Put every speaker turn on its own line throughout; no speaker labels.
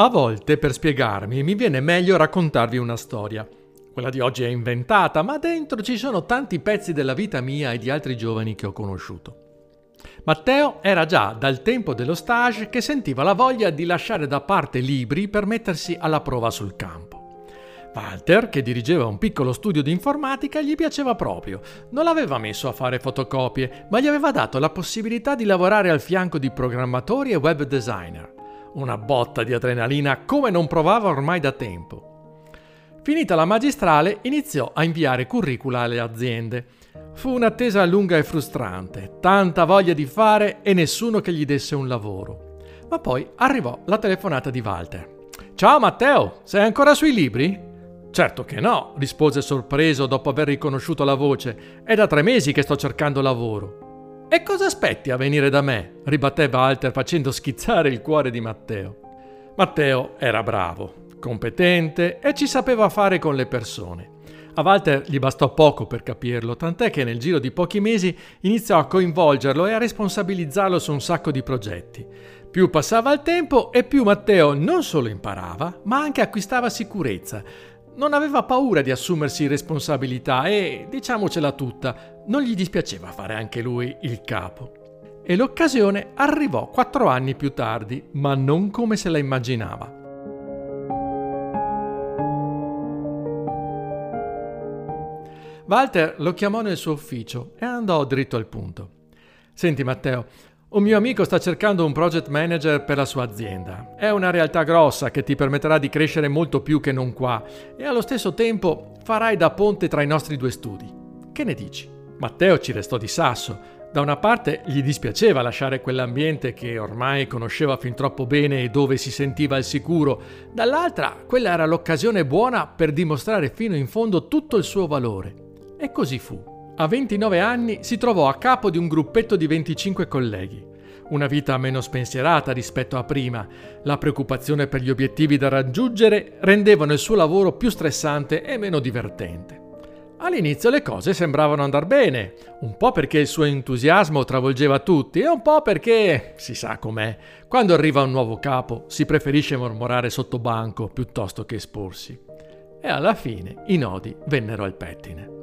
A volte per spiegarmi mi viene meglio raccontarvi una storia. Quella di oggi è inventata, ma dentro ci sono tanti pezzi della vita mia e di altri giovani che ho conosciuto. Matteo era già dal tempo dello stage che sentiva la voglia di lasciare da parte libri per mettersi alla prova sul campo. Walter, che dirigeva un piccolo studio di informatica, gli piaceva proprio. Non l'aveva messo a fare fotocopie, ma gli aveva dato la possibilità di lavorare al fianco di programmatori e web designer. Una botta di adrenalina come non provava ormai da tempo. Finita la magistrale, iniziò a inviare curricula alle aziende. Fu un'attesa lunga e frustrante, tanta voglia di fare e nessuno che gli desse un lavoro. Ma poi arrivò la telefonata di Walter. Ciao Matteo, sei ancora sui libri? Certo che no, rispose sorpreso dopo aver riconosciuto la voce. È da tre mesi che sto cercando lavoro. E cosa aspetti a venire da me? ribatté Walter facendo schizzare il cuore di Matteo. Matteo era bravo, competente e ci sapeva fare con le persone. A Walter gli bastò poco per capirlo, tant'è che nel giro di pochi mesi iniziò a coinvolgerlo e a responsabilizzarlo su un sacco di progetti. Più passava il tempo e più Matteo non solo imparava, ma anche acquistava sicurezza, non aveva paura di assumersi responsabilità e, diciamocela tutta, non gli dispiaceva fare anche lui il capo. E l'occasione arrivò quattro anni più tardi, ma non come se la immaginava. Walter lo chiamò nel suo ufficio e andò dritto al punto. Senti Matteo, un mio amico sta cercando un project manager per la sua azienda. È una realtà grossa che ti permetterà di crescere molto più che non qua e allo stesso tempo farai da ponte tra i nostri due studi. Che ne dici? Matteo ci restò di sasso. Da una parte gli dispiaceva lasciare quell'ambiente che ormai conosceva fin troppo bene e dove si sentiva al sicuro, dall'altra quella era l'occasione buona per dimostrare fino in fondo tutto il suo valore. E così fu. A 29 anni si trovò a capo di un gruppetto di 25 colleghi. Una vita meno spensierata rispetto a prima. La preoccupazione per gli obiettivi da raggiungere rendevano il suo lavoro più stressante e meno divertente. All'inizio le cose sembravano andar bene, un po' perché il suo entusiasmo travolgeva tutti e un po' perché, si sa com'è, quando arriva un nuovo capo si preferisce mormorare sotto banco piuttosto che esporsi. E alla fine i nodi vennero al pettine.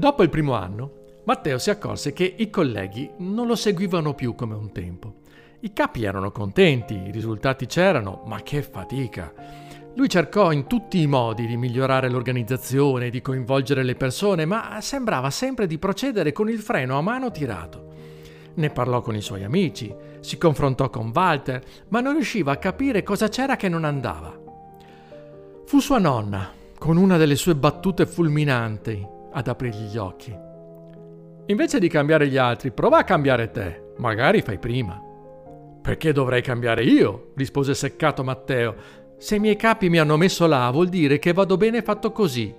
Dopo il primo anno, Matteo si accorse che i colleghi non lo seguivano più come un tempo. I capi erano contenti, i risultati c'erano, ma che fatica! Lui cercò in tutti i modi di migliorare l'organizzazione, di coinvolgere le persone, ma sembrava sempre di procedere con il freno a mano tirato. Ne parlò con i suoi amici, si confrontò con Walter, ma non riusciva a capire cosa c'era che non andava. Fu sua nonna, con una delle sue battute fulminanti, ad aprirgli gli occhi. Invece di cambiare gli altri, prova a cambiare te, magari fai prima. Perché dovrei cambiare io? rispose seccato Matteo. Se i miei capi mi hanno messo là, vuol dire che vado bene fatto così.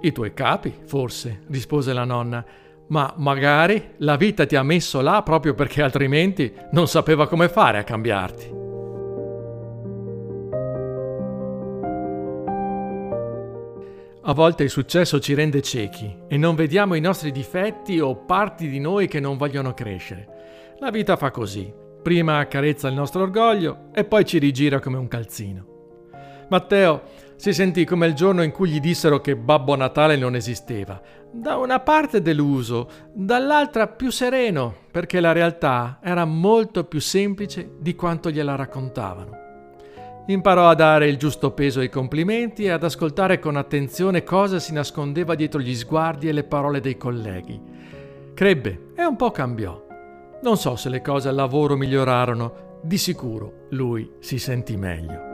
I tuoi capi, forse, rispose la nonna, ma magari la vita ti ha messo là proprio perché altrimenti non sapeva come fare a cambiarti. A volte il successo ci rende ciechi e non vediamo i nostri difetti o parti di noi che non vogliono crescere. La vita fa così. Prima accarezza il nostro orgoglio e poi ci rigira come un calzino. Matteo si sentì come il giorno in cui gli dissero che Babbo Natale non esisteva. Da una parte deluso, dall'altra più sereno, perché la realtà era molto più semplice di quanto gliela raccontavano. Imparò a dare il giusto peso ai complimenti e ad ascoltare con attenzione cosa si nascondeva dietro gli sguardi e le parole dei colleghi. Crebbe e un po' cambiò. Non so se le cose al lavoro migliorarono, di sicuro lui si sentì meglio.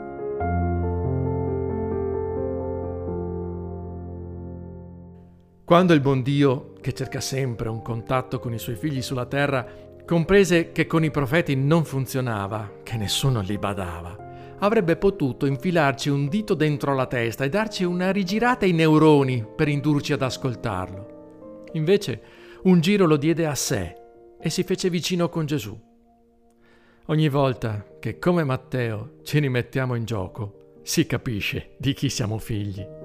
Quando il buon Dio, che cerca sempre un contatto con i suoi figli sulla terra, comprese che con i profeti non funzionava, che nessuno li badava, avrebbe potuto infilarci un dito dentro la testa e darci una rigirata ai neuroni per indurci ad ascoltarlo. Invece un giro lo diede a sé e si fece vicino con Gesù. Ogni volta che come Matteo ci rimettiamo in gioco, si capisce di chi siamo figli.